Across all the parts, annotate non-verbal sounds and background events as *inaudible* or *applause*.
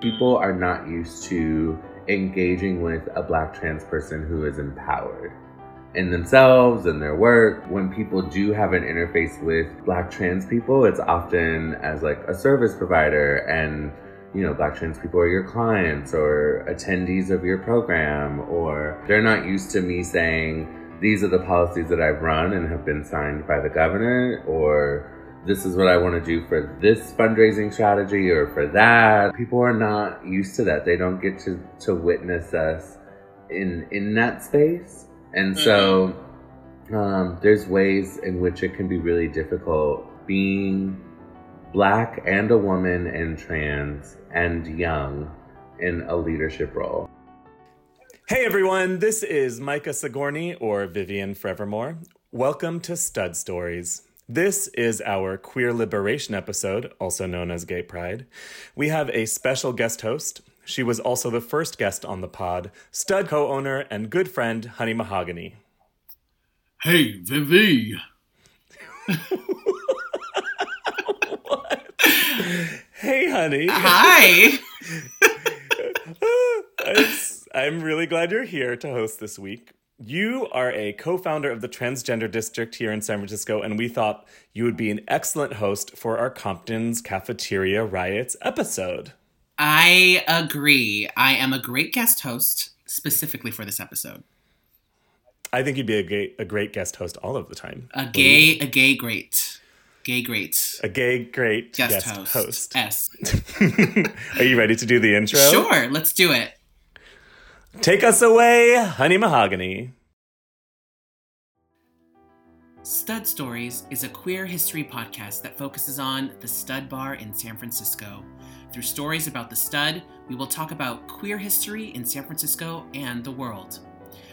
People are not used to engaging with a black trans person who is empowered in themselves and their work. When people do have an interface with black trans people, it's often as like a service provider and you know, black trans people are your clients or attendees of your program, or they're not used to me saying, these are the policies that I've run and have been signed by the governor, or this is what I want to do for this fundraising strategy or for that. People are not used to that. They don't get to, to witness us in in that space. And so um, there's ways in which it can be really difficult being black and a woman and trans and young in a leadership role. Hey everyone, this is Micah Sigourney or Vivian Forevermore. Welcome to Stud Stories. This is our queer liberation episode, also known as Gay Pride. We have a special guest host. She was also the first guest on the pod, stud co owner and good friend, Honey Mahogany. Hey, Vivi. *laughs* Hey, honey. Hi. *laughs* I'm really glad you're here to host this week. You are a co founder of the Transgender District here in San Francisco, and we thought you would be an excellent host for our Compton's Cafeteria Riots episode. I agree. I am a great guest host specifically for this episode. I think you'd be a, gay, a great guest host all of the time. A gay, a gay great. Gay great. A gay great guest, guest host. host. S. *laughs* Are you ready to do the intro? Sure, let's do it. Take us away, Honey Mahogany. Stud Stories is a queer history podcast that focuses on the Stud Bar in San Francisco. Through stories about the Stud, we will talk about queer history in San Francisco and the world.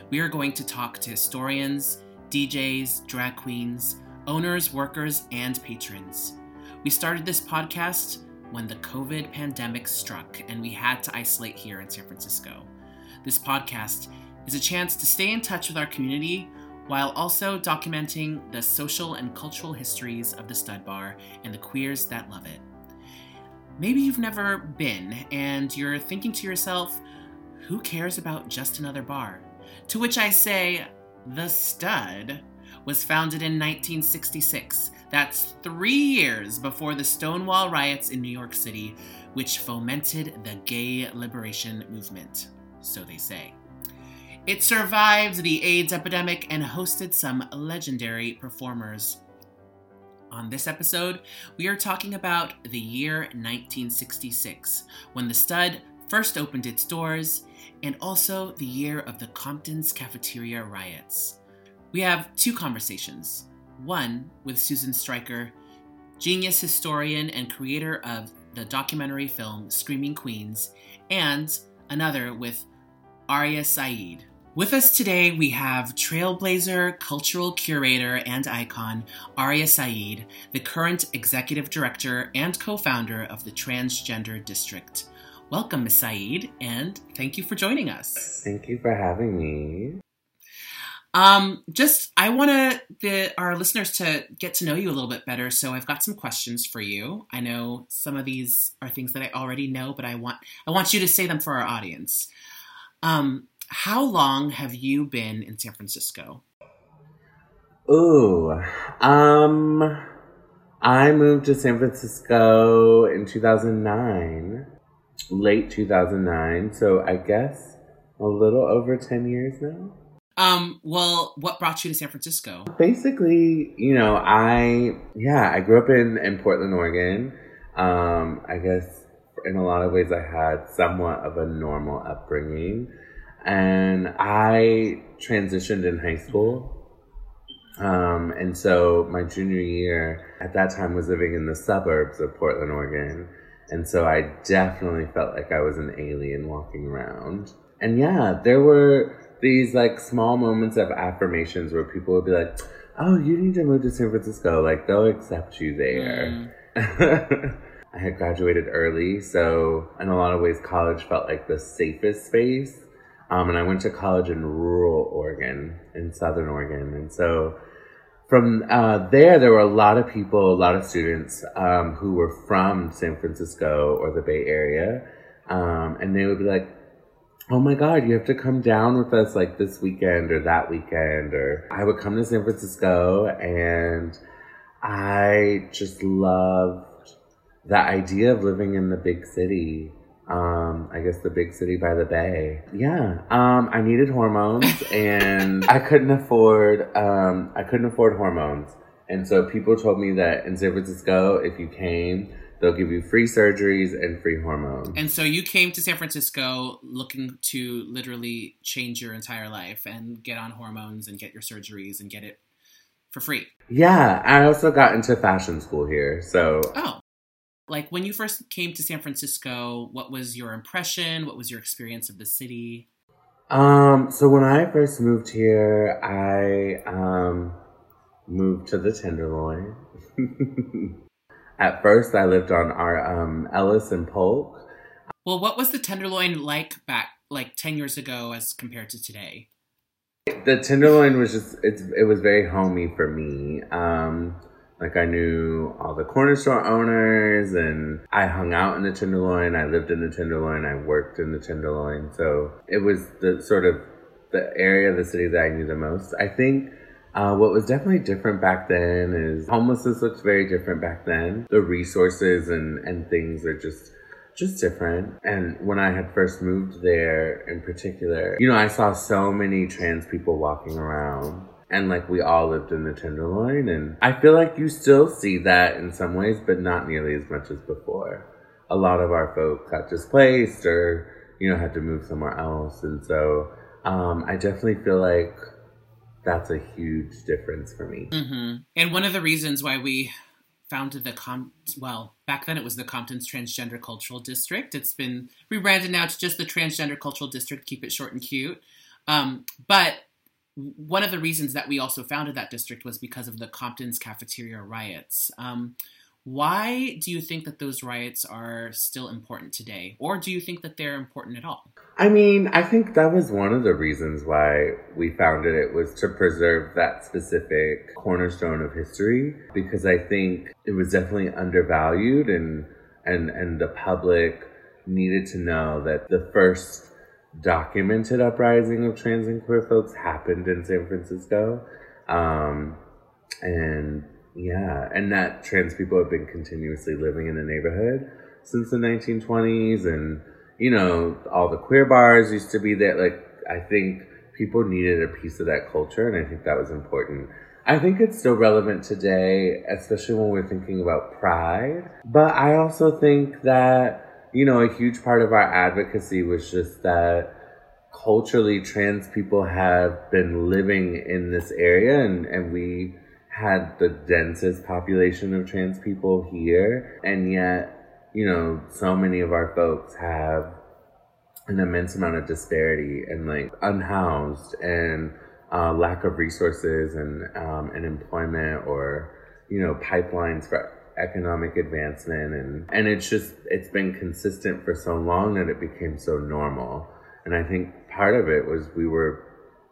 We are going to talk to historians, DJs, drag queens, owners, workers, and patrons. We started this podcast when the COVID pandemic struck and we had to isolate here in San Francisco. This podcast is a chance to stay in touch with our community while also documenting the social and cultural histories of the stud bar and the queers that love it. Maybe you've never been and you're thinking to yourself, who cares about just another bar? To which I say, the stud was founded in 1966. That's three years before the Stonewall riots in New York City, which fomented the gay liberation movement so they say. It survived the AIDS epidemic and hosted some legendary performers. On this episode, we are talking about the year 1966, when the stud first opened its doors, and also the year of the Compton's cafeteria riots. We have two conversations one with Susan Stryker, genius historian and creator of the documentary film Screaming Queens, and another with Aria Sa'id. With us today, we have trailblazer, cultural curator, and icon Aria Sa'id, the current executive director and co founder of the Transgender District. Welcome, Ms. Sa'id, and thank you for joining us. Thank you for having me. Um, just I want to our listeners to get to know you a little bit better. So I've got some questions for you. I know some of these are things that I already know, but I want I want you to say them for our audience. Um, how long have you been in San Francisco? Ooh, um, I moved to San Francisco in 2009, late 2009. So I guess a little over 10 years now. Um, well, what brought you to San Francisco? Basically, you know, I, yeah, I grew up in, in Portland, Oregon. Um, I guess in a lot of ways, I had somewhat of a normal upbringing. And I transitioned in high school. Um, and so my junior year at that time was living in the suburbs of Portland, Oregon. And so I definitely felt like I was an alien walking around. And yeah, there were these like small moments of affirmations where people would be like, oh, you need to move to San Francisco. Like they'll accept you there. Mm. *laughs* I had graduated early, so in a lot of ways, college felt like the safest space. Um, and I went to college in rural Oregon, in southern Oregon. And so from uh, there, there were a lot of people, a lot of students um, who were from San Francisco or the Bay Area. Um, and they would be like, oh my God, you have to come down with us like this weekend or that weekend. Or I would come to San Francisco and I just loved the idea of living in the big city. Um, I guess the big city by the bay. Yeah. Um, I needed hormones *laughs* and I couldn't afford, um, I couldn't afford hormones. And so people told me that in San Francisco, if you came, they'll give you free surgeries and free hormones. And so you came to San Francisco looking to literally change your entire life and get on hormones and get your surgeries and get it for free. Yeah, I also got into fashion school here. So Oh. Like when you first came to San Francisco, what was your impression? What was your experience of the city? Um, so when I first moved here, I um moved to the Tenderloin. *laughs* At first, I lived on our um, Ellis and Polk. Well, what was the Tenderloin like back like 10 years ago as compared to today? The Tenderloin was just it's it was very homey for me. Um, like I knew all the corner store owners, and I hung out in the Tenderloin. I lived in the Tenderloin. I worked in the Tenderloin, so it was the sort of the area of the city that I knew the most. I think uh, what was definitely different back then is homelessness looks very different back then. The resources and, and things are just just different. And when I had first moved there in particular, you know, I saw so many trans people walking around. And like we all lived in the Tenderloin. And I feel like you still see that in some ways, but not nearly as much as before. A lot of our folk got displaced or, you know, had to move somewhere else. And so um, I definitely feel like that's a huge difference for me. Mm-hmm. And one of the reasons why we founded the Com well, back then it was the Compton's Transgender Cultural District. It's been rebranded now to just the Transgender Cultural District, keep it short and cute. Um, but one of the reasons that we also founded that district was because of the Compton's cafeteria riots. Um, why do you think that those riots are still important today? Or do you think that they're important at all? I mean, I think that was one of the reasons why we founded it was to preserve that specific cornerstone of history because I think it was definitely undervalued and and and the public needed to know that the first documented uprising of trans and queer folks happened in San Francisco. Um, and yeah, and that trans people have been continuously living in the neighborhood since the 1920s, and you know, all the queer bars used to be there. Like, I think people needed a piece of that culture, and I think that was important. I think it's still relevant today, especially when we're thinking about pride. But I also think that, you know, a huge part of our advocacy was just that culturally trans people have been living in this area and, and we had the densest population of trans people here, and yet, you know, so many of our folks have an immense amount of disparity and like unhoused and uh, lack of resources and um, and employment or you know pipelines for economic advancement and and it's just it's been consistent for so long that it became so normal and I think part of it was we were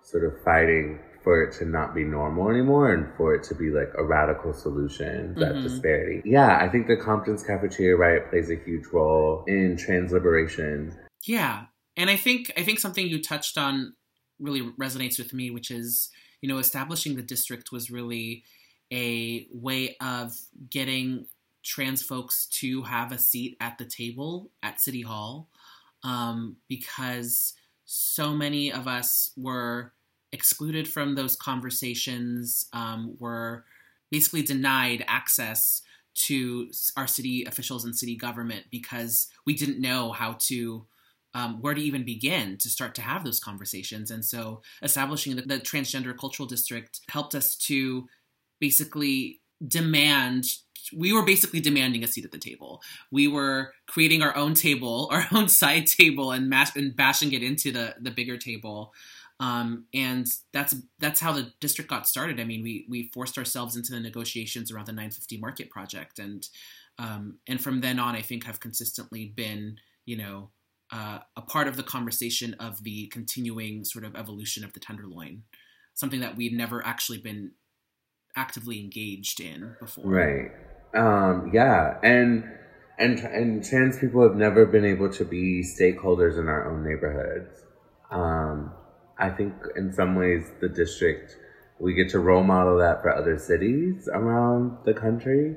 sort of fighting for it to not be normal anymore and for it to be like a radical solution that mm-hmm. disparity. Yeah, I think the Compton's cafeteria riot plays a huge role in trans liberation. Yeah. And I think I think something you touched on really resonates with me, which is, you know, establishing the district was really a way of getting trans folks to have a seat at the table at City Hall um, because so many of us were excluded from those conversations, um, were basically denied access to our city officials and city government because we didn't know how to um, where to even begin to start to have those conversations. And so establishing the, the transgender cultural district helped us to basically demand we were basically demanding a seat at the table. We were creating our own table, *laughs* our own side table, and, and bashing it into the the bigger table. Um, and that's that's how the district got started. I mean, we we forced ourselves into the negotiations around the 950 Market project, and um, and from then on, I think have consistently been, you know, uh, a part of the conversation of the continuing sort of evolution of the Tenderloin, something that we'd never actually been actively engaged in before. Right. Um, yeah, and and and trans people have never been able to be stakeholders in our own neighborhoods. Um, I think in some ways the district we get to role model that for other cities around the country,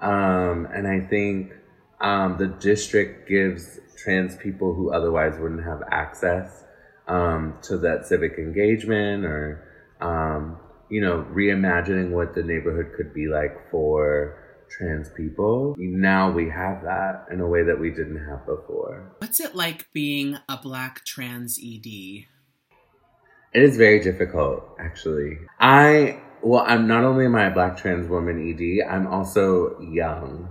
um, and I think um, the district gives trans people who otherwise wouldn't have access um, to that civic engagement or um, you know reimagining what the neighborhood could be like for trans people. Now we have that in a way that we didn't have before. What's it like being a black trans ED? It is very difficult, actually. I, well, I'm not only am I a black trans woman ED, I'm also young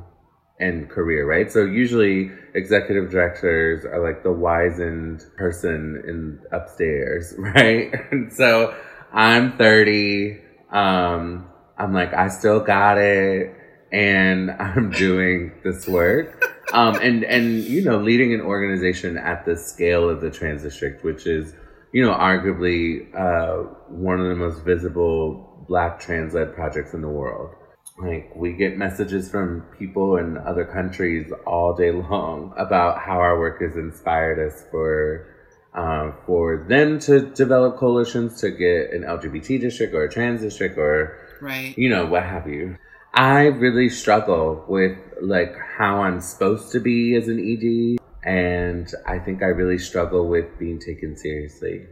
and career, right? So usually executive directors are like the wizened person in upstairs, *laughs* right? And so I'm 30. Um, I'm like, I still got it and *laughs* I'm doing this work. Um, and, and, you know, leading an organization at the scale of the trans district, which is, you know, arguably, uh, one of the most visible black trans led projects in the world. Like, we get messages from people in other countries all day *laughs* long about how our work has inspired us for, uh, for them to develop coalitions to get an LGBT district or a trans district or, right. you know, what have you. I really struggle with like how I'm supposed to be as an ED. And I think I really struggle with being taken seriously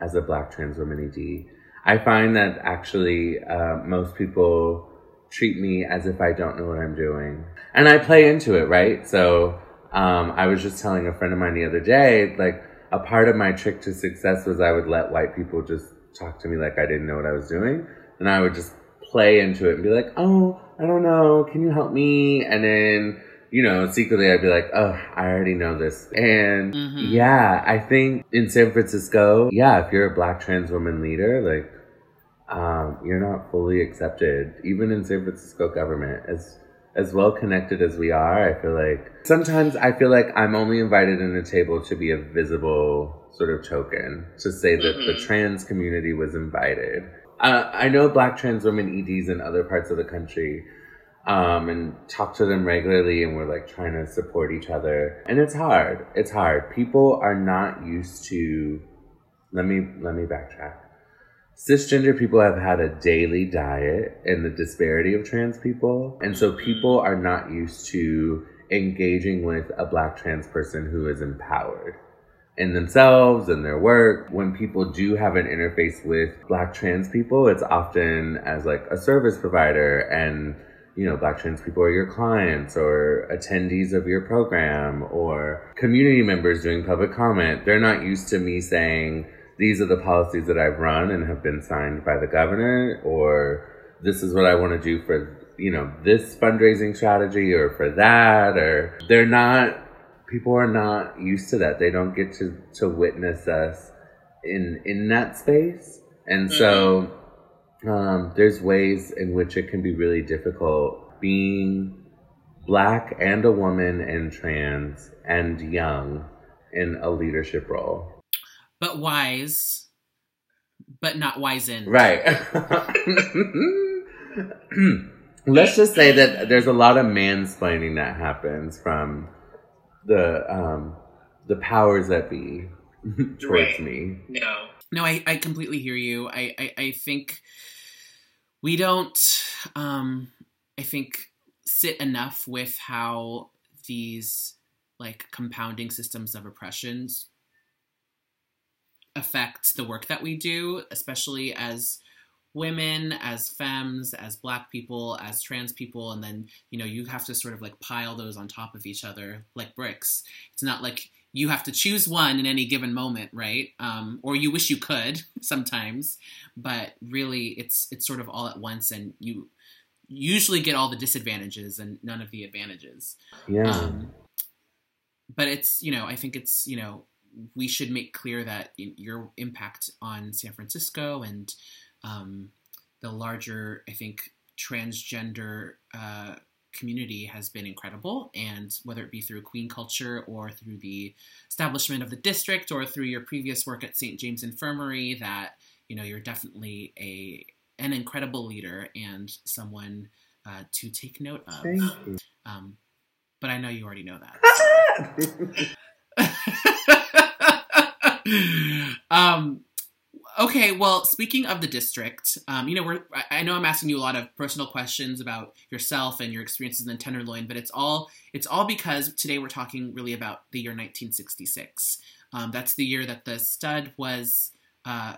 as a black trans woman ED. I find that actually uh, most people treat me as if I don't know what I'm doing. And I play into it, right? So um, I was just telling a friend of mine the other day, like a part of my trick to success was I would let white people just talk to me like I didn't know what I was doing. And I would just play into it and be like, oh, I don't know, can you help me? And then, you know, secretly I'd be like, oh, I already know this. And Mhm. yeah, I think in San Francisco, yeah, if you're a black trans woman leader, like, um, you're not fully accepted, even in San Francisco government. As as well connected as we are, I feel like sometimes I feel like I'm only invited in the table to be a visible sort of token to say that the Mhm. trans community was invited. Uh, I know black trans women EDs in other parts of the country um, and talk to them regularly and we're like trying to support each other. And it's hard. It's hard. People are not used to let me let me backtrack. Cisgender people have had a daily diet in the disparity of trans people. And so people are not used to engaging with a black trans person who is empowered in themselves and their work. When people do have an interface with black trans people, it's often as like a service provider and you know, black trans people are your clients or attendees of your program or community members doing public comment. They're not used to me saying, these are the policies that I've run and have been signed by the governor, or this is what I want to do for, you know, this fundraising strategy or for that, or they're not, people are not used to that. They don't get to, to witness us in, in that space. And so, um, there's ways in which it can be really difficult being black and a woman and trans and young in a leadership role. But wise, but not wizened. Right. *laughs* Let's just say that there's a lot of mansplaining that happens from the um, the powers that be *laughs* towards Right. me. No. No, I, I completely hear you. I, I, I think we don't, um, I think, sit enough with how these like compounding systems of oppressions affect the work that we do, especially as women, as femmes, as black people, as trans people, and then you know you have to sort of like pile those on top of each other like bricks. It's not like you have to choose one in any given moment, right? Um, or you wish you could *laughs* sometimes, but really it's it's sort of all at once, and you usually get all the disadvantages and none of the advantages. Yeah. Um, but it's you know I think it's you know we should make clear that your impact on San Francisco and um, the larger I think transgender uh, community has been incredible, and whether it be through Queen culture or through the establishment of the district or through your previous work at St. James Infirmary, that you know you're definitely a an incredible leader and someone uh, to take note of. Thank you. Um, but I know you already know that. *laughs* um, okay, well, speaking of the district, um, you know, we're I know I'm asking you a lot of personal questions about yourself and your experiences in Tenderloin, but it's all it's all because today we're talking really about the year 1966. Um, that's the year that the stud was uh,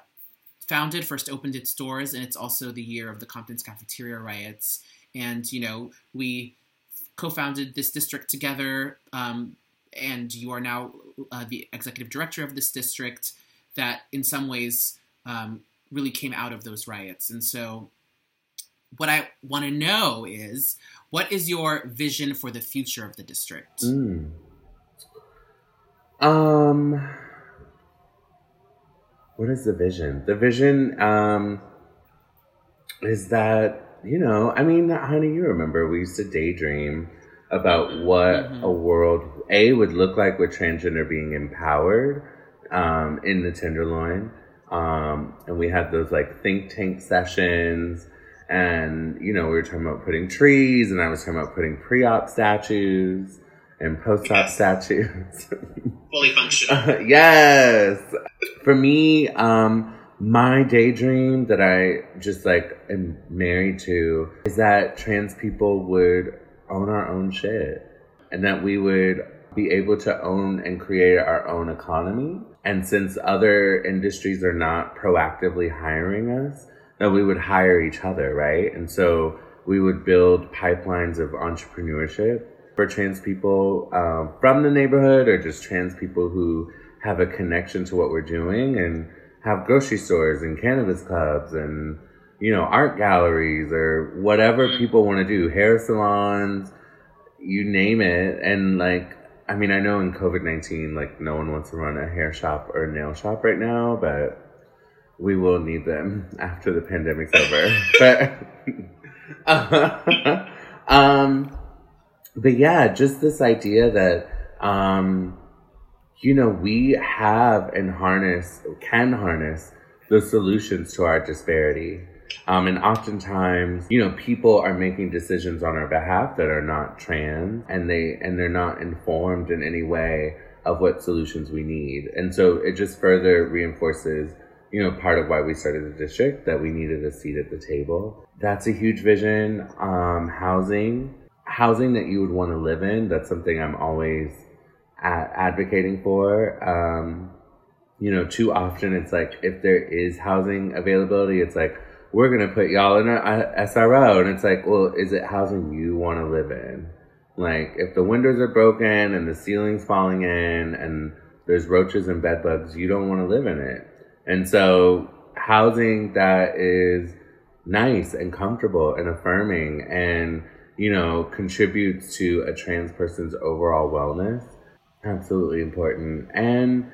founded, first opened its doors, and it's also the year of the Compton's cafeteria riots. And you know, we co-founded this district together, um, and you are now uh, the executive director of this district. That, in some ways, um, really came out of those riots. And so, what I want to know is, what is your vision for the future of the district? Mm. Um, what is the vision? The vision um, is that you know, I mean, honey, you remember we used to daydream about what mm-hmm. a world a would look like with transgender being empowered um, in the Tenderloin, um, and we had those like think tank sessions. And, you know, we were talking about putting trees, and I was talking about putting pre op statues and post op yes. statues. *laughs* Fully functional. *laughs* Yes. For me, um, my daydream that I just like am married to is that trans people would own our own shit and that we would be able to own and create our own economy. And since other industries are not proactively hiring us, that we would hire each other, right? And so we would build pipelines of entrepreneurship for trans people um, from the neighborhood or just trans people who have a connection to what we're doing and have grocery stores and cannabis clubs and you know art galleries or whatever people want to do hair salons you name it. And like i mean i know in covid-19 like no one wants to run a hair shop or a nail shop right now but we will need them *laughs* after the pandemic's over. *laughs* But *laughs* um but yeah just this idea that um you know, we have and harness, can harness the solutions to our disparity. Um, and oftentimes, you know, people are making decisions on our behalf that are not trans and they, and they're not informed in any way of what solutions we need. And so it just further reinforces, you know, part of why we started the district that we needed a seat at the table. That's a huge vision. Um, housing, housing that you would want to live in. That's something I'm always advocating for. Um, you know, too often it's like if there is housing availability, it's like we're gonna put y'all in a, SRO, and it's like, well, is it housing you want to live in? Like, if the windows are broken and the ceiling's falling in, and there's roaches and bed bugs, you don't want to live in it. And so, housing that is nice and comfortable and affirming and you know contributes to a trans person's overall wellness absolutely important. And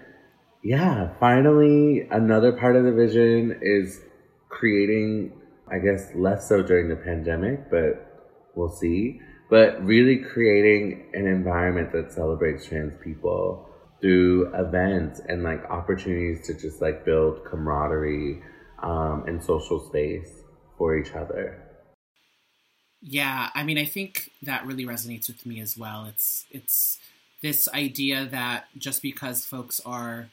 yeah, finally, another part of the vision is creating, I guess, less so during the pandemic, but we'll see. But really creating an environment that celebrates trans people through events and like opportunities to just like build camaraderie um, and social space for each other. Yeah, I mean, I think that really resonates with me as well. It's it's this idea that just because folks are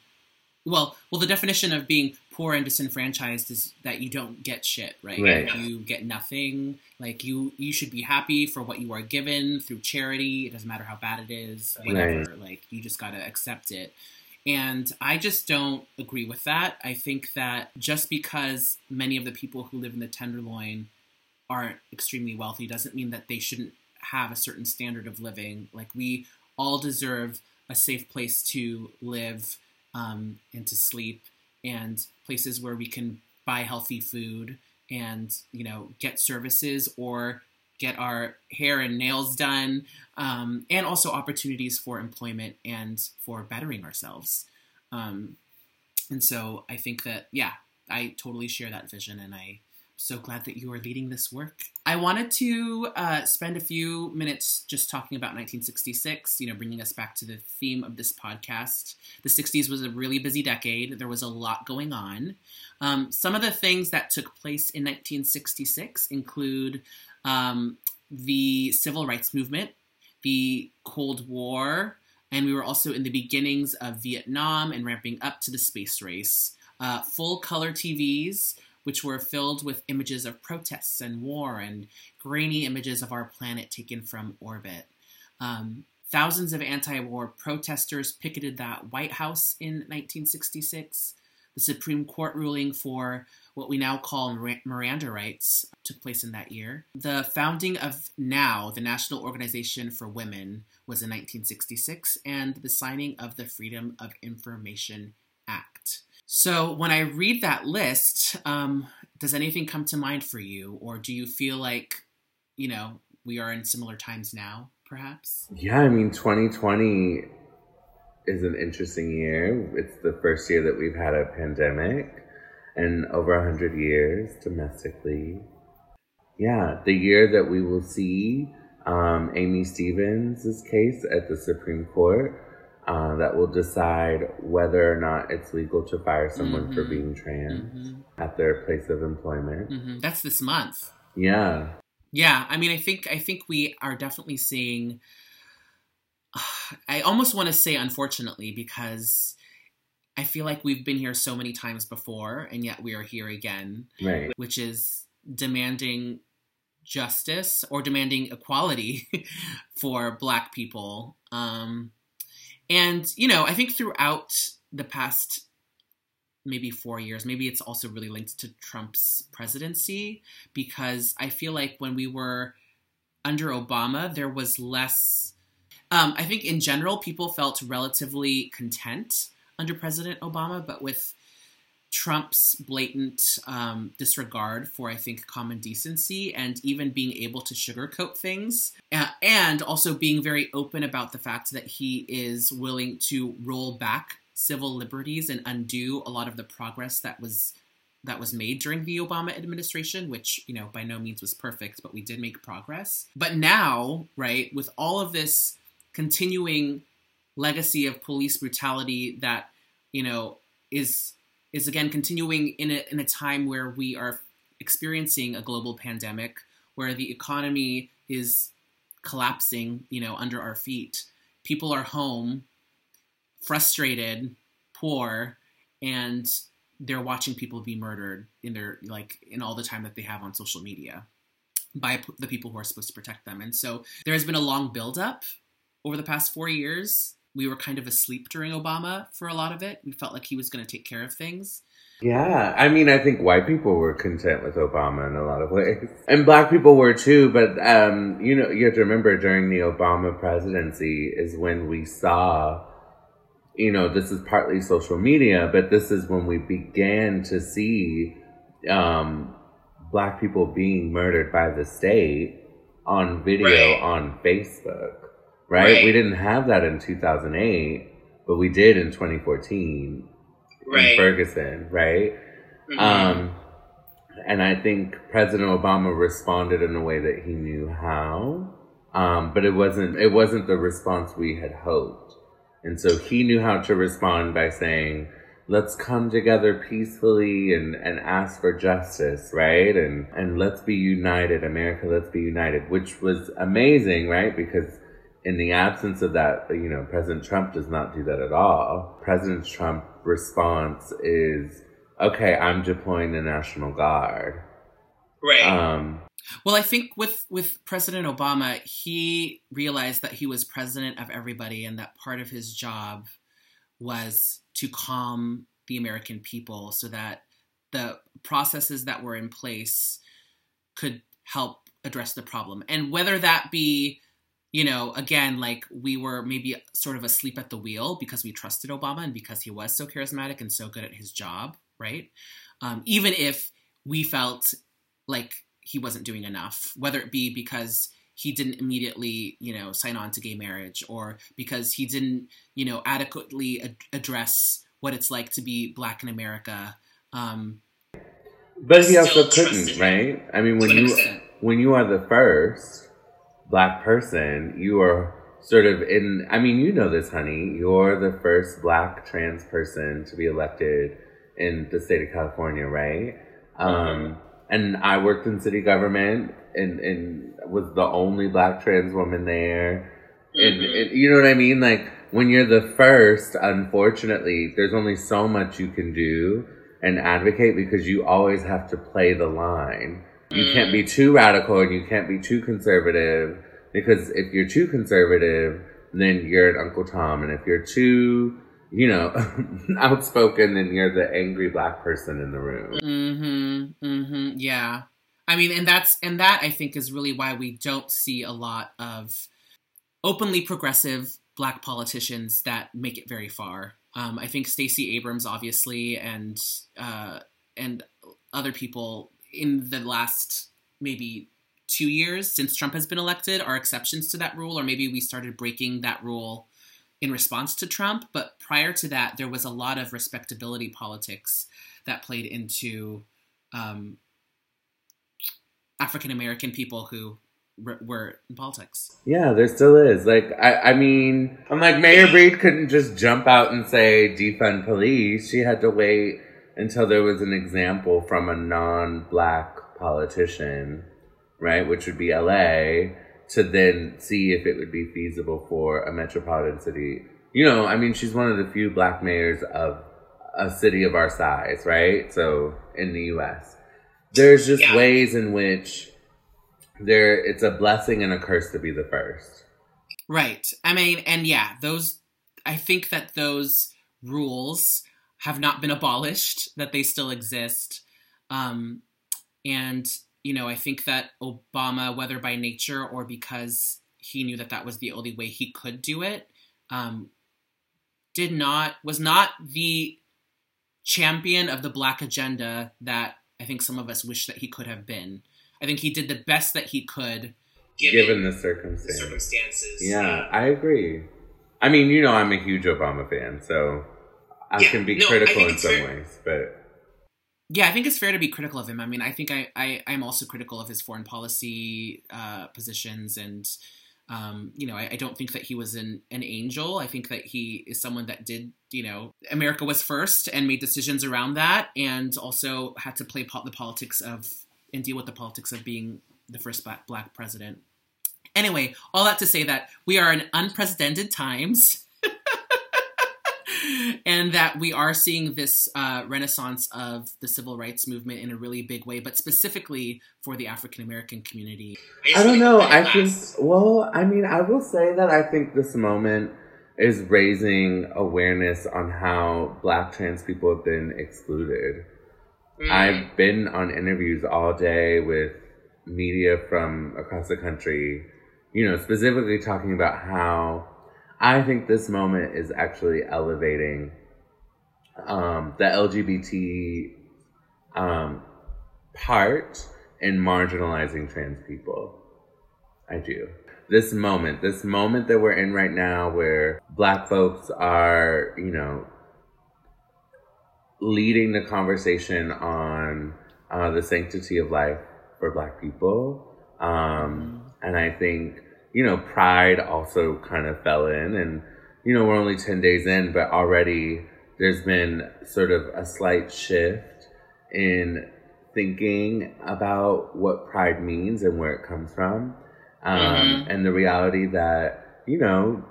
well well the definition of being poor and disenfranchised is that you don't get shit right, right. You get nothing like you you should be happy for what you are given through charity it doesn't matter how bad it is whatever right. like you just got to accept it and I just don't agree with that. I think that just because many of the people who live in the Tenderloin aren't extremely wealthy doesn't mean that they shouldn't have a certain standard of living. Like we all deserve a safe place to live um, and to sleep and places where we can buy healthy food and you know get services or get our hair and nails done um, and also opportunities for employment and for bettering ourselves. Um, and so i think that yeah i totally share that vision and i so glad that you are leading this work. I wanted to uh, spend a few minutes just talking about 1966, you know, bringing us back to the theme of this podcast. The 60s was a really busy decade, there was a lot going on. Um, some of the things that took place in 1966 include um, the civil rights movement, the Cold War, and we were also in the beginnings of Vietnam and ramping up to the space race. Uh, full color TVs, which were filled with images of protests and war and grainy images of our planet taken from orbit. Um, thousands of anti war protesters picketed that White House in 1966. The Supreme Court ruling for what we now call Miranda rights took place in that year. The founding of NOW, the National Organization for Women, was in 1966, and the signing of the Freedom of Information Act. So when I read that list, um, does anything come to mind for you, or do you feel like, you know, we are in similar times now, perhaps? Yeah, I mean, 2020 is an interesting year. It's the first year that we've had a pandemic in over 100 years domestically. Yeah, the year that we will see um, Aimee Stephens' case at the Supreme Court uh, that will decide whether or not it's legal to fire someone mm-hmm. for being trans mm-hmm. at their place of employment. Mm-hmm. That's this month. Yeah. Yeah, I mean, I think I think we are definitely seeing. *sighs* I almost want to say unfortunately because I feel like we've been here so many times before, and yet we are here again, right. which is demanding justice or demanding equality *laughs* for Black people. Um, and, you know, I think throughout the past maybe four years, maybe it's also really linked to Trump's presidency, because I feel like when we were under Obama, there was less. Um, I think in general, people felt relatively content under President Obama, but with Trump's blatant um, disregard for, I think, common decency and even being able to sugarcoat things, uh, and also being very open about the fact that he is willing to roll back civil liberties and undo a lot of the progress that was that was made during the Obama administration, which, you know, by no means was perfect, but we did make progress. But now, right, with all of this continuing legacy of police brutality that you know is is again continuing in a in a time where we are experiencing a global pandemic where the economy is collapsing you know under our feet people are home frustrated poor and they're watching people be murdered in their like in all the time that they have on social media by the people who are supposed to protect them and so there has been a long buildup over the past four years. We were kind of asleep during Obama for a lot of it. We felt like he was going to take care of things. Yeah, I mean, I think white people were content with Obama in a lot of ways, *laughs* and black people were too. But um, you know, you have to remember during the Obama presidency is when we saw, you know, this is partly social media, but this is when we began to see um, black people being murdered by the state on video right. on Facebook right? right? We didn't have that in 2008, but we did in 2014 right. in Ferguson, right? Mm-hmm. Um, and I think President Obama responded in a way that he knew how, um, but it wasn't it wasn't the response we had hoped. And so he knew how to respond by saying, let's come together peacefully and, and ask for justice, right? And and let's be united, America, let's be united, which was amazing, right? Because in the absence of that, you know, President Trump does not do that at all. President Trump's response is, okay, I'm deploying the National Guard. Right. Um, well, I think with with President Obama, he realized that he was president of everybody, and that part of his job was to calm the American people, so that the processes that were in place could help address the problem. And whether that be you know, again, like we were maybe sort of asleep at the wheel because we trusted Obama and because he was so charismatic and so good at his job, right? Um, even if we felt like he wasn't doing enough, whether it be because he didn't immediately, you know, sign on to gay marriage or because he didn't, you know, adequately ad- address what it's like to be black in America. Um, but he also couldn't, right? I mean, when you when you are the first, black person, you are sort of in, I mean, you know this, honey. You're the first black trans person to be elected in the state of California, right? Um, mm-hmm. and I worked in city government and, and was the only black trans woman there. and, and you know what I mean? Like when you're the first, unfortunately, there's only so much you can do and advocate because you always have to play the line. You can't be too radical and you can't be too conservative because if you're too conservative, then you're an Uncle Tom, and if you're too you know, *laughs* outspoken then you're the angry black person in the room. Mm-hmm. Mm-hmm. Yeah. I mean, and that's and that I think is really why we don't see a lot of openly progressive black politicians that make it very far. Um, I think Stacey Abrams, obviously, and uh, and other people in the last maybe two years since Trump has been elected are exceptions to that rule, or maybe we started breaking that rule in response to Trump. But prior to that, there was a lot of respectability politics that played into um, African American people who r- were in politics. Yeah, there still is. Like, I, I mean, I'm like, Mayor Breed couldn't just jump out and say defund police. She had to wait until there was an example from a non black politician, right? Which would be LA to then see if it would be feasible for a metropolitan city. You know, I mean, she's one of the few black mayors of a city of our size, right? So in the US. There's just Yeah. ways in which there it's a blessing and a curse to be the first. Right. I mean, and yeah, those. I think that those rules have not been abolished; that they still exist. Um, and you know, I think that Obama, whether by nature or because he knew that that was the only way he could do it, um, did not was not the champion of the black agenda that I think some of us wish that he could have been. I think he did the best that he could, given the circumstance. circumstances. Yeah, I agree. I mean, you know, I'm a huge Obama fan, so I Yeah, can be no, critical in some fair. ways, but Yeah, I think it's fair to be critical of him. I mean, I think I, I I'm also critical of his foreign policy uh, positions, and um, you know, I, I don't think that he was an an angel. I think that he is someone that did, you know, America was first and made decisions around that, and also had to play po- the politics of and deal with the politics of being the first black black president. Anyway, all that to say that we are in unprecedented times. And that we are seeing this uh, renaissance of the civil rights movement in a really big way, but specifically for the African American community. I don't know. I think, well, I mean, I will say that I think this moment is raising awareness on how black trans people have been excluded. Mm. I've been on interviews all day with media from across the country, you know, specifically talking about how I think this moment is actually elevating um, the LGBT um, part in marginalizing trans people. I do. This moment, this moment that we're in right now, where black folks are, you know, leading the conversation on uh, the sanctity of life for black people. Um, and I think, you know, pride also kind of fell in. And, you know, we're only 10 days in, but already there's been sort of a slight shift in thinking about what pride means and where it comes from. Um, Mhm. And the reality that, you know,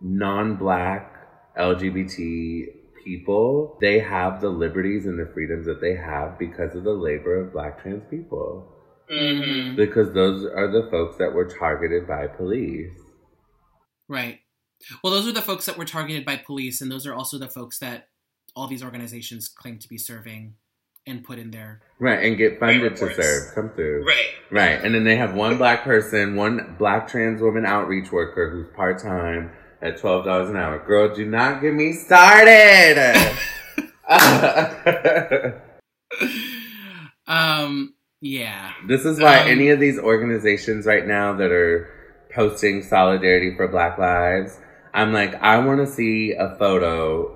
non black LGBT people, they have the liberties and the freedoms that they have because of the labor of black trans people. Mm-hmm. Because those are the folks that were targeted by police. Right. Well, those are the folks that were targeted by police, and those are also the folks that all these organizations claim to be serving and put in there. Right, and get funded to serve, come through. Right. Right, and then they have one black person, one black trans woman outreach worker who's part time at twelve dollars an hour. Girl, do not get me started. *laughs* *laughs* um. Yeah. this is why Um, any of these organizations right now that are posting solidarity for Black Lives, I'm like, I want to see a photo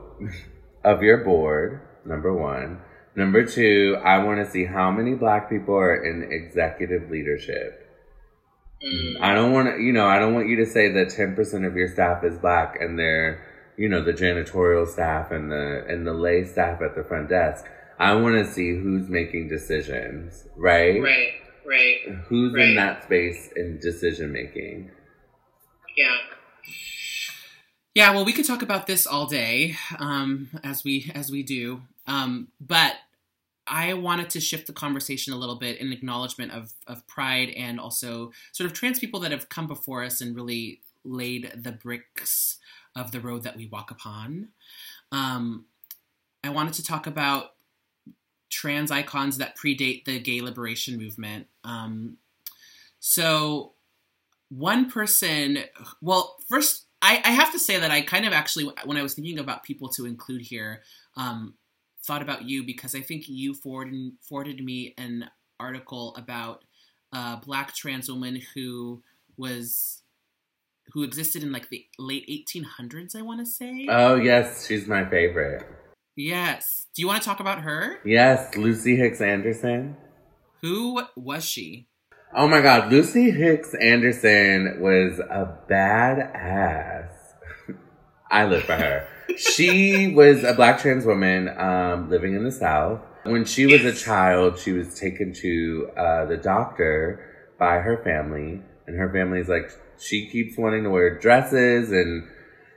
*laughs* of your board. Number one. Number two, I want to see how many black people are in executive leadership. I don't want to, you know, I don't want you to say that 10% of your staff is black and they're, you know, the janitorial staff and the and the lay staff at the front desk. I want to see who's making decisions, right? Right. Right. Who's Right. in that space in decision making? Yeah. Yeah, well, we could talk about this all day, um, as we as we do. Um, but I wanted to shift the conversation a little bit in acknowledgement of of pride and also sort of trans people that have come before us and really laid the bricks of the road that we walk upon. Um, I wanted to talk about trans icons that predate the gay liberation movement. Um, so, one person, well, first, I, I, have to say that I kind of actually, when I was thinking about people to include here, um, thought about you because I think you forwarded, forwarded me an article about a black trans woman who was who existed in like the late 1800s i want to say oh yes she's my favorite yes. Do you want to talk about her? Yes lucy hicks anderson. Who was she? Oh my god lucy hicks anderson was a badass. *laughs* I live for her. She *laughs* was a black trans woman um, living in the south. When she was a child she was taken to uh, the doctor by her family and her family's like she keeps wanting to wear dresses and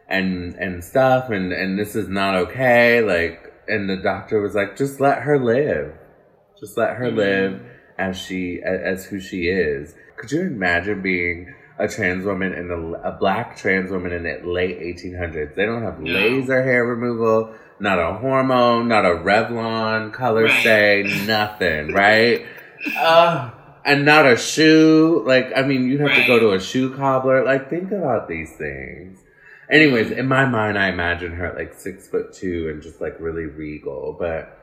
and and stuff and and this is not okay like and the doctor was like just let her live just let her mm-hmm. live as she as who she is could you imagine being a trans woman and the a black trans woman in the late 1800s they don't have no. laser hair removal not a hormone not a revlon color right. stay nothing right uh, and not a shoe. Like, I mean, you have right. to go to a shoe cobbler. Like, think about these things. Anyways, in my mind, I imagine her like six foot two and just like really regal. But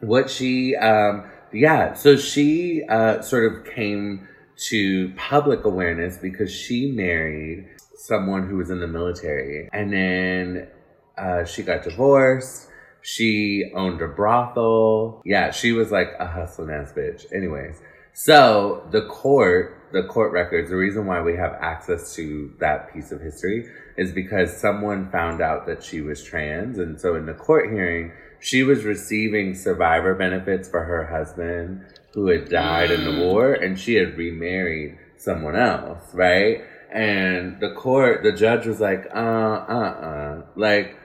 what she, um, yeah, so she uh, sort of came to public awareness because she married someone who was in the military. And then uh, she got divorced. She owned a brothel. Yeah, she was like a hustling ass bitch. Anyways, so the court, the court records, the reason why we have access to that piece of history is because someone found out that she was trans. And so in the court hearing, she was receiving survivor benefits for her husband who had died in the mm. war and she had remarried someone else, right? And the court, the judge was like, uh, uh, uh, like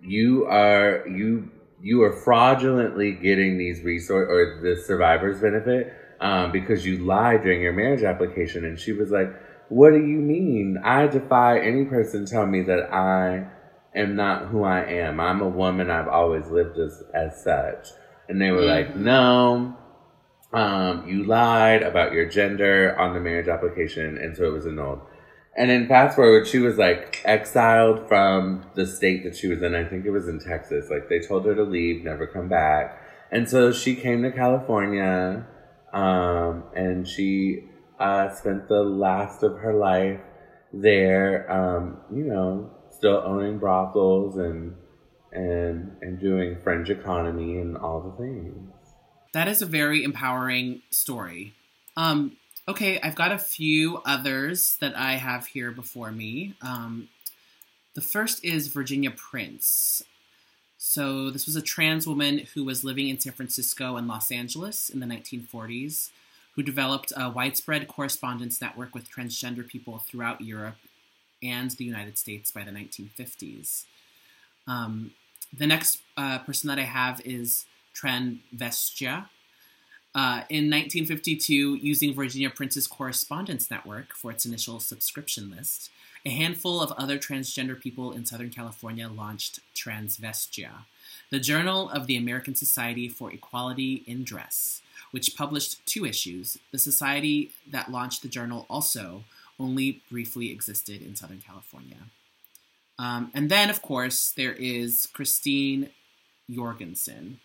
you are, you, you are fraudulently getting these resource or the survivor's benefit um, because you lied during your marriage application. And she was like, What do you mean? I defy any person tell me that I am not who I am. I'm a woman. I've always lived as, as such. And they were like, mm-hmm. No, um, you lied about your gender on the marriage application. And so it was annulled. And then fast forward, she was like exiled from the state that she was in. I think it was in Texas. Like they told her to leave, never come back. And so she came to California um, and she uh, spent the last of her life there, um, you know, still owning brothels and and and doing fringe economy and all the things. That is a very empowering story. Um, okay, I've got a few others that I have here before me. Um, the first is Virginia Prince. So, this was a trans woman who was living in San Francisco and Los Angeles in the 1940s, who developed a widespread correspondence network with transgender people throughout Europe and the United States by the 1950s. Um, the next uh, person that I have is Transvestia. Uh, in 1952, using Virginia Prince's correspondence network for its initial subscription list, a handful of other transgender people in Southern California launched Transvestia, the Journal of the American Society for Equality in Dress, which published two issues. The society that launched the journal also only briefly existed in Southern California. Um, and then, of course, there is Christine Jorgensen,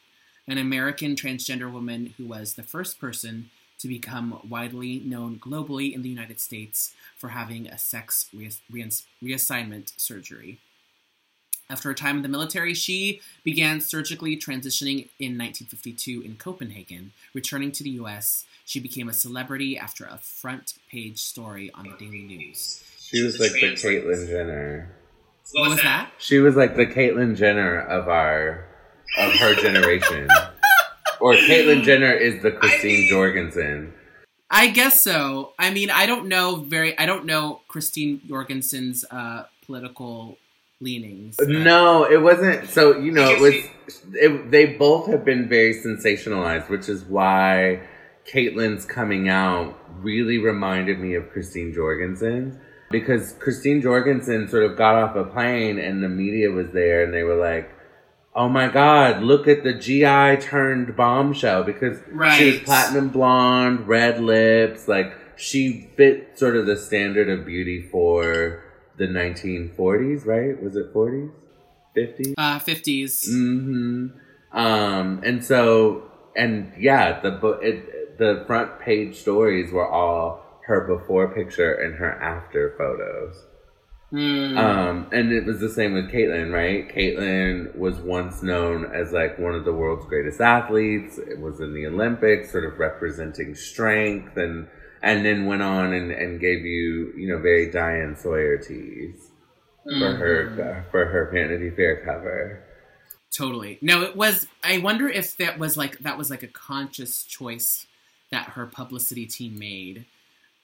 an American transgender woman who was the first person to become widely known globally in the United States for having a sex reassignment surgery. After a time in the military, she began surgically transitioning in 1952 in Copenhagen. Returning to the US, she became a celebrity after a front page story on the Daily News. She was like the Caitlyn Jenner. What was that? She was like the Caitlyn Jenner of our of her generation. or Caitlyn Jenner is the Christine I mean, Jorgensen. I guess so. I mean, I don't know very. I don't know Christine Jorgensen's uh, political leanings. No, it wasn't. So you know, it was. It, they both have been very sensationalized, which is why Caitlyn's coming out really reminded me of Christine Jorgensen because Christine Jorgensen sort of got off a plane and the media was there and they were like, "Oh my God, look at the GI turned bombshell!" Because Right. she was platinum blonde, red lips, like she fit sort of the standard of beauty for the 1940s, right? Was it 40s, 50s? Uh, 50s. Mm-hmm. Um, and so, and yeah, the book, it, the front page stories were all her before picture and her after photos. Mm. Um, and it was the same with Caitlyn, right? Caitlyn was once known as like one of the world's greatest athletes. It was in the Olympics, sort of representing strength, and and then went on and, and gave you, you know, very Diane Sawyer teas for Mhm. her for her Vanity Fair cover. Totally. No, it was. I wonder if that was like that was like a conscious choice that her publicity team made,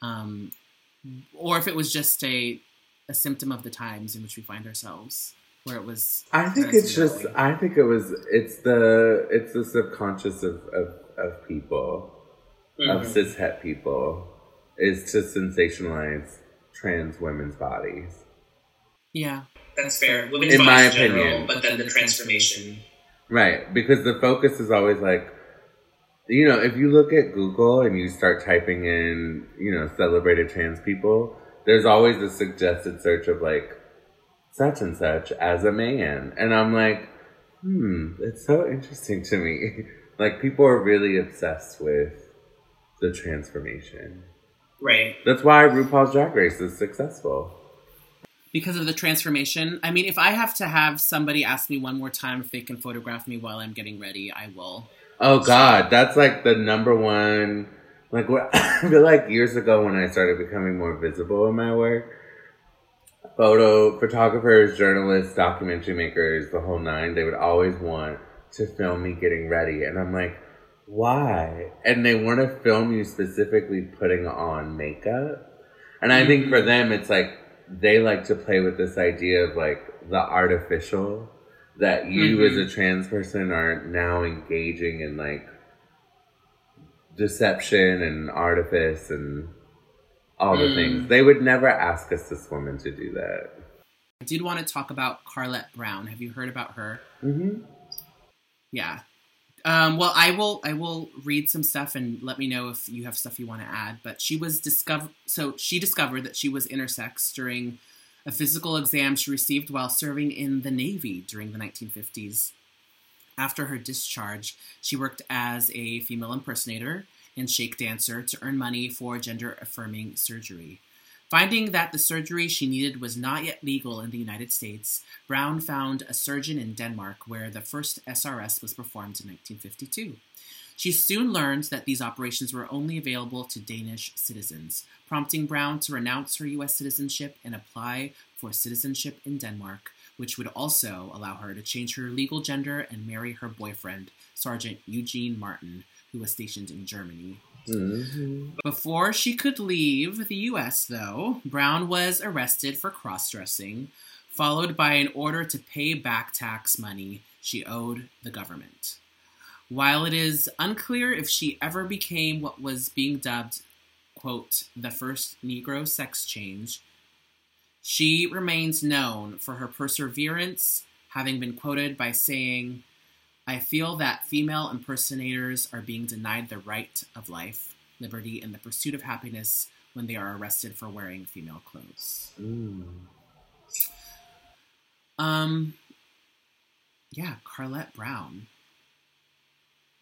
um, or if it was just a a symptom of the times in which we find ourselves, where it was. I think it's just. really- I think it was. It's the. It's the subconscious of of, of people, of Mhm. cishet people, is to sensationalize trans women's bodies. Yeah. That's fair. Women's In bodies my in general, opinion. but then the transformation. Right, because the focus is always like, you know, if you look at Google and you start typing in, you know, celebrated trans people, there's always a suggested search of like such and such as a man. And I'm like, hmm, it's so interesting to me. *laughs* like people are really obsessed with the transformation. Right. That's why RuPaul's Drag Race is successful. Because of the transformation. I mean, if I have to have somebody ask me one more time if they can photograph me while I'm getting ready, I will. Oh God, that's like the number one. Like what *laughs* I feel like years ago when I started becoming more visible in my work, photo photographers, journalists, documentary makers, the whole nine, they would always want to film me getting ready, and I'm like, why? And they want to film you specifically putting on makeup, and I think for them it's like they like to play with this idea of like the artificial that you Mhm. as a trans person are now engaging in like deception and artifice and all the Mm. things. They would never ask a cis woman to do that. I did want to talk about Carlett Brown. Have you heard about her? Mm-hmm. Yeah. Um, well, I will. I will read some stuff and let me know if you have stuff you want to add. But she was discovered. So she discovered that she was intersex during a physical exam she received while serving in the Navy during the 1950s. After her discharge, she worked as a female impersonator and shake dancer to earn money for gender affirming surgery. Finding that the surgery she needed was not yet legal in the United States, Brown found a surgeon in Denmark where the first SRS was performed in 1952. She soon learned that these operations were only available to Danish citizens, prompting Brown to renounce her U.S. citizenship and apply for citizenship in Denmark, which would also allow her to change her legal gender and marry her boyfriend, Sergeant Eugene Martin, who was stationed in Germany. Mm-hmm. Before she could leave the US, though, Brown was arrested for cross dressing, followed by an order to pay back tax money she owed the government. While it is unclear if she ever became what was being dubbed, quote, the first Negro sex change, she remains known for her perseverance, having been quoted by saying, I feel that female impersonators are being denied the right of life, liberty, and the pursuit of happiness when they are arrested for wearing female clothes. Mm. Um, yeah, Carlett Brown.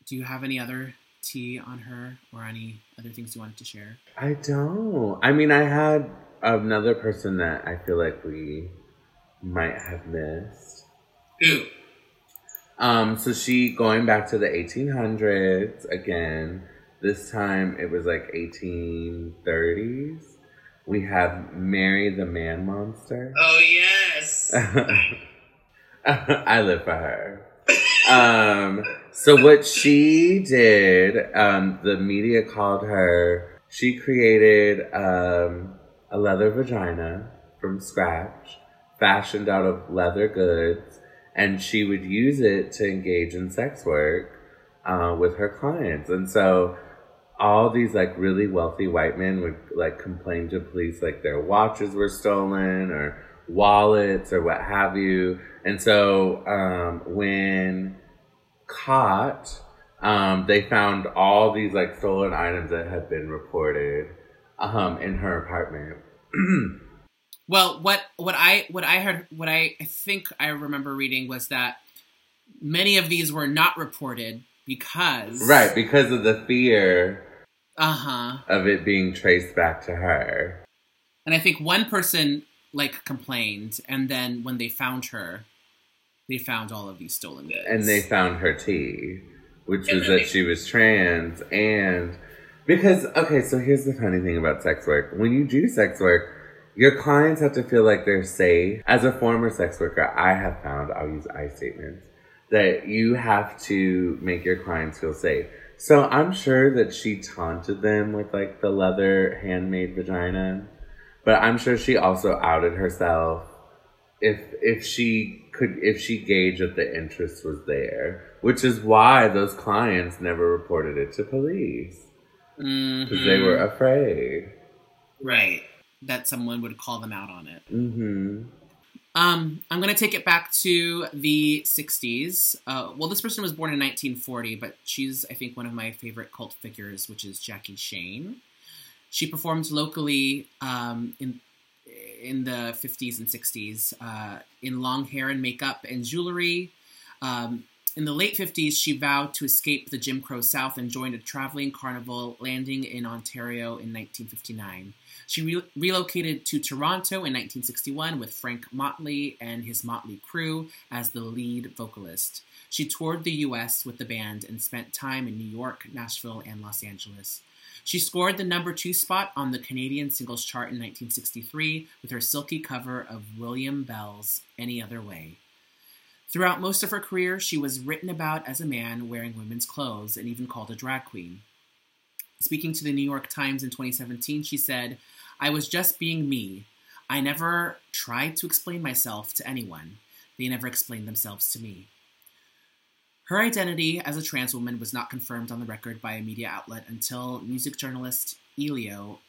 Do you have any other tea on her or any other things you wanted to share? I don't. I mean, I had another person that I feel like we might have missed. Who? Um, so she going back to the 1800s again. This time it was like 1830s. We have Mary the Man Monster. Oh yes. *laughs* I live for her. Um, so what she did, um, the media called her. She created um, a leather vagina from scratch, fashioned out of leather goods, and she would use it to engage in sex work uh, with her clients. And so all these like really wealthy white men would like complain to police like their watches were stolen or wallets or what have you. And so um, when caught, um, they found all these like stolen items that had been reported um, in her apartment. *clears throat* Well, what what I what I heard what I think I remember reading was that many of these were not reported because right, because of the fear uh huh of it being traced back to her. and I think one person like complained and then when they found her they found all of these stolen goods and they found her tea, which And was that they- she was trans and because okay, so here's the funny thing about sex work. When you do sex work, your clients have to feel like they're safe. As a former sex worker, I have found I'll use I statements that you have to make your clients feel safe. So I'm sure that she taunted them with like the leather handmade vagina, but I'm sure she also outed herself if if she could if she gauged that the interest was there, which is why those clients never reported it to police Because they were afraid. right that someone would call them out on it hmm Um, I'm going to take it back to the 60s. Uh, well, this person was born in 1940, but she's, I think, one of my favorite cult figures, which is Jackie Shane. She performed locally um, in in the 50s and 60s uh, in long hair and makeup and jewelry. Um, in the late 50s, she vowed to escape the Jim Crow South and joined a traveling carnival landing in Ontario in 1959. She re- relocated to Toronto in 1961 with Frank Motley and his Motley crew as the lead vocalist. She toured the US with the band and spent time in New York, Nashville, and Los Angeles. She scored the number two spot on the Canadian singles chart in 1963 with her silky cover of William Bell's Any Other Way. Throughout most of her career, she was written about as a man wearing women's clothes and even called a drag queen. Speaking to the New York Times in 2017, she said, I was just being me. I never tried to explain myself to anyone. They never explained themselves to me. Her identity as a trans woman was not confirmed on the record by a media outlet until music journalist Elio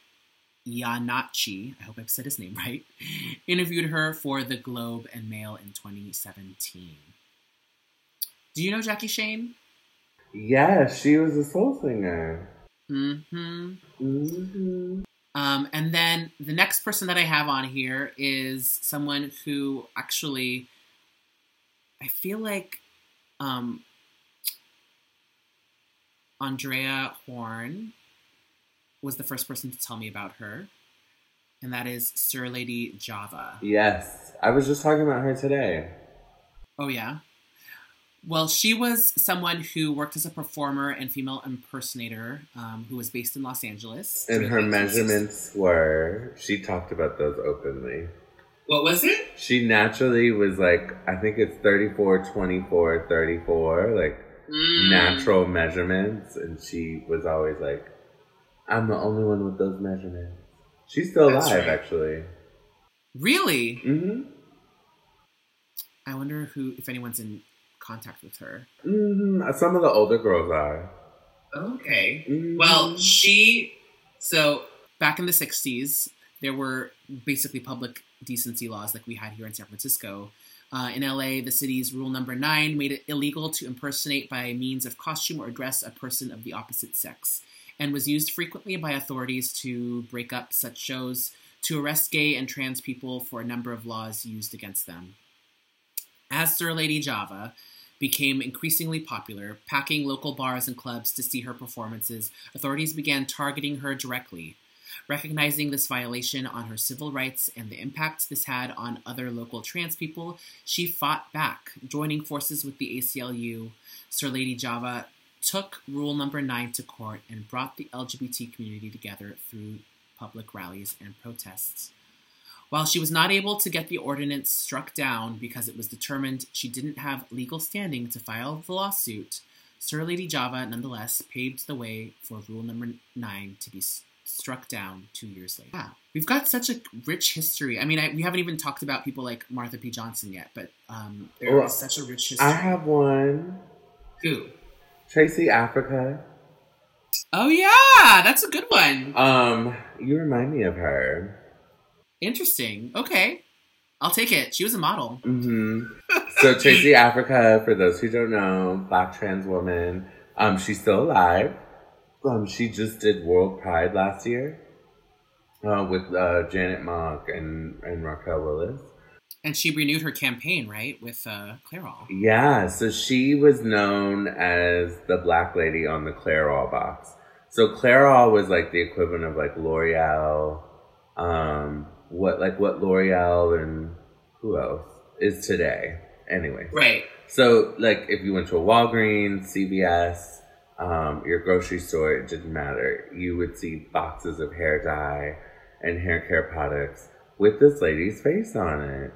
Iannacci, I hope I've said his name *laughs* right, interviewed her for The Globe and Mail in 2017. Do you know Jackie Shane? Yes, she was a soul singer. Mm-hmm. hmm Um, and then the next person that I have on here is someone who actually, I feel like, um, Andrea Horn was the first person to tell me about her, and that is Sir Lady Java. Yes, I was just talking about her today. Oh, yeah. Well, she was someone who worked as a performer and female impersonator um, who was based in Los Angeles. And her during the 1960s. measurements were, she talked about those openly. What was it? She naturally was like, I think it's 34, 24, 34, like Mm. natural measurements. And she was always like, I'm the only one with those measurements. She's still alive, right. actually. Really? Mm-hmm. I wonder who, if anyone's in contact with her. Mm-hmm. Some of the older girls are. Okay. Mhm. Well, she. So back in the '60s, there were basically public decency laws like we had here in San Francisco. Uh, in LA, the city's rule number nine made it illegal to impersonate by means of costume or dress a person of the opposite sex, and was used frequently by authorities to break up such shows, to arrest gay and trans people for a number of laws used against them. As Sir Lady Java became increasingly popular, packing local bars and clubs to see her performances, authorities began targeting her directly. Recognizing this violation on her civil rights and the impact this had on other local trans people, she fought back, joining forces with the ACLU. Sir Lady Java took Rule Number 9 to court and brought the LGBT community together through public rallies and protests. While she was not able to get the ordinance struck down because it was determined she didn't have legal standing to file the lawsuit, Sir Lady Java nonetheless paved the way for Rule Number 9 to be struck down two years later. Wow, we've got such a rich history. I mean, I, we haven't even talked about people like Marsha P. Johnson yet, but um, there is Well, such a rich history. I have one. Who? Tracey Africa. Oh yeah, that's a good one. Um, you remind me of her. Interesting. Okay, I'll take it. She was a model. hmm *laughs* So Tracey Africa, for those who don't know, black trans woman. Um, she's still alive. Um, she just did World Pride last year. Uh, with uh, Janet Mock and, and Raquel Willis. And she renewed her campaign, right, with uh, Clairol. Yeah, so she was known as the black lady on the Clairol box. So Clairol was like the equivalent of like L'Oreal, um, what like what L'Oreal and who else is today. Anyway, Right. so like if you went to a Walgreens, CVS, um, your grocery store, it didn't matter. You would see boxes of hair dye and hair care products with this lady's face on it.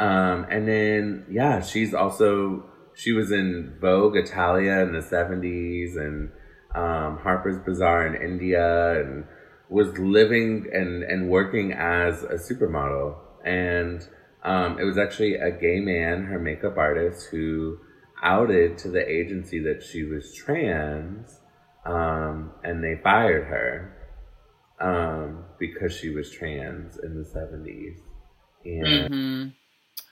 Um, and then yeah, she's also she was in Vogue Italia in the seventies and um, Harper's Bazaar in India and was living and, and working as a supermodel. And um, it was actually a gay man, her makeup artist, who outed to the agency that she was trans, um, and they fired her um, because she was trans in the seventies. And hmm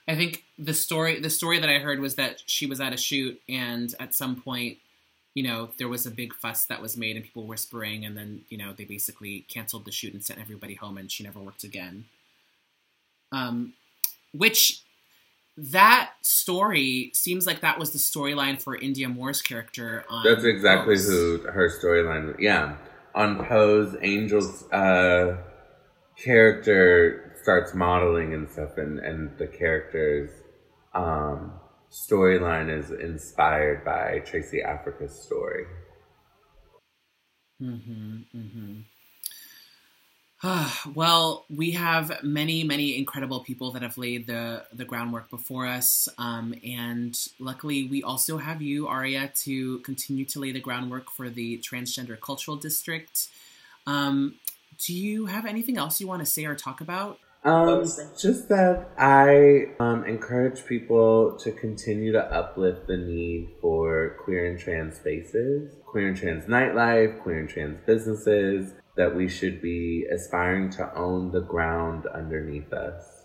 I think the story the story that I heard was that she was at a shoot and at some point, you know, there was a big fuss that was made and people whispering and then, you know, they basically canceled the shoot and sent everybody home and she never worked again. Um which that story seems like that was the storyline for Indya Moore's character on That's exactly Pose. who her storyline. Yeah, on Pose, Angel's uh, character starts modeling and stuff, and and the character's um, storyline is inspired by Tracey Africa's story. Mm-hmm, mm-hmm. *sighs* well, we have many, many incredible people that have laid the the groundwork before us, um, and luckily, we also have you, Aria, to continue to lay the groundwork for the transgender cultural district. Um, do you have anything else you want to say or talk about? Um, just that I um, encourage people to continue to uplift the need for queer and trans spaces, queer and trans nightlife, queer and trans businesses, that we should be aspiring to own the ground underneath us,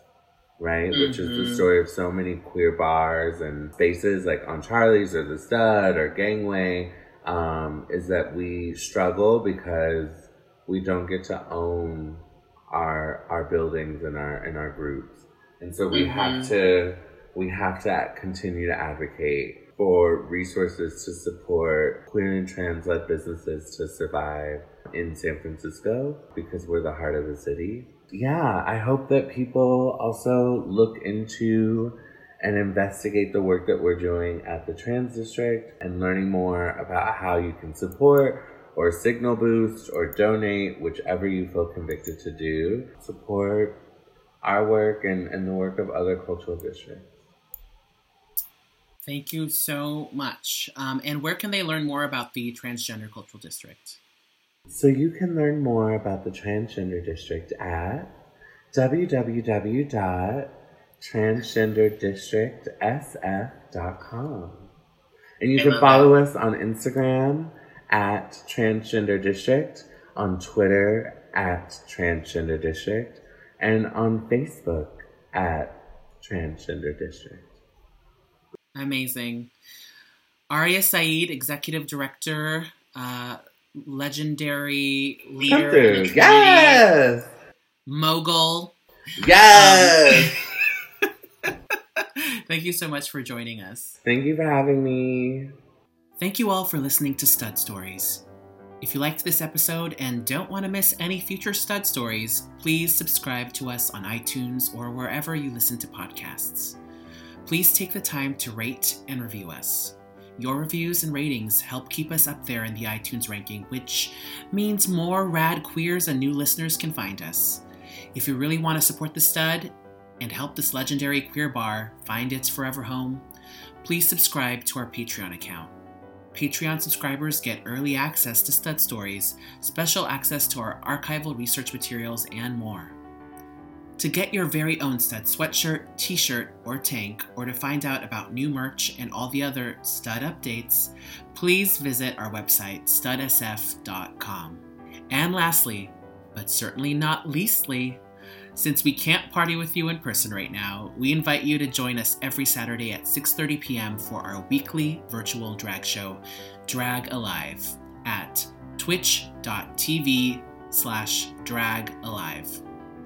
right? Which is the Mhm. story of so many queer bars and spaces like Aunt Charlie's or The Stud or Gangway, um, is that we struggle because we don't get to own our our buildings and our and our groups and so we have mm-hmm. to we have to continue to advocate for resources to support queer and trans led businesses to survive in San Francisco because we're the heart of the city. Yeah, I hope that people also look into and investigate the work that we're doing at the Trans District and learning more about how you can support or signal boost or donate, whichever you feel convicted to do. Support our work and, and the work of other cultural districts. Thank you so much. Um, and where can they learn more about the Transgender Cultural District? So you can learn more about the Transgender District at www.transgenderdistrictsf.com. And you can follow us on Instagram at Transgender District, on Twitter at Transgender District, and on Facebook at Transgender District. Amazing. Aria Sa'id, Executive Director, uh, legendary leader, in through. the community, Yes! mogul. Yes! *laughs* Thank you so much for joining us. Thank you for having me. Thank you all for listening to Stud Stories. If you liked this episode and don't want to miss any future Stud Stories, please subscribe to us on iTunes or wherever you listen to podcasts. Please take the time to rate and review us. Your reviews and ratings help keep us up there in the iTunes ranking, which means more rad queers and new listeners can find us. If you really want to support the stud and help this legendary queer bar find its forever home, please subscribe to our Patreon account. Patreon subscribers get early access to stud stories, special access to our archival research materials, and more. To get your very own stud sweatshirt, t shirt, or tank, or to find out about new merch and all the other stud updates, please visit our website, studsf.com. And lastly, but certainly not leastly, since we can't party with you in person right now, we invite you to join us every Saturday at 6:30 p.m. for our weekly virtual drag show, Drag Alive, at twitch.tv slash drag alive.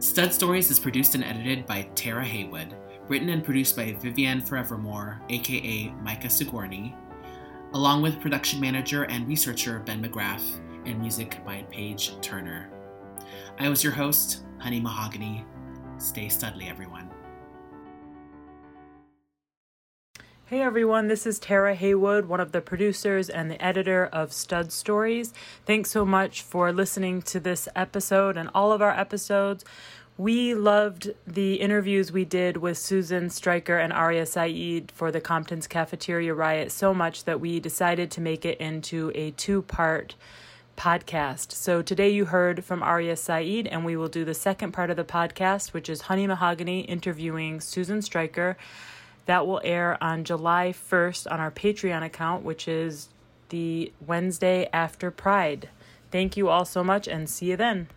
Stud Stories is produced and edited by Tara Haywood, written and produced by Vivienne Forevermore, aka Micah Sigourney, along with production manager and researcher Ben McGrath, and music by Paige Turner. I was your host, Honey Mahogany. Stay studly, everyone. Hey everyone, this is Tara Haywood, one of the producers and the editor of Stud Stories. Thanks so much for listening to this episode and all of our episodes. We loved the interviews we did with Susan Stryker and Aria Sa'id for the Compton's Cafeteria Riot so much that we decided to make it into a two part podcast. So today you heard from Aria Sa'id, and we will do the second part of the podcast, which is Honey Mahogany interviewing Susan Stryker. That will air on July 1st on our Patreon account, which is the Wednesday after Pride. Thank you all so much and see you then.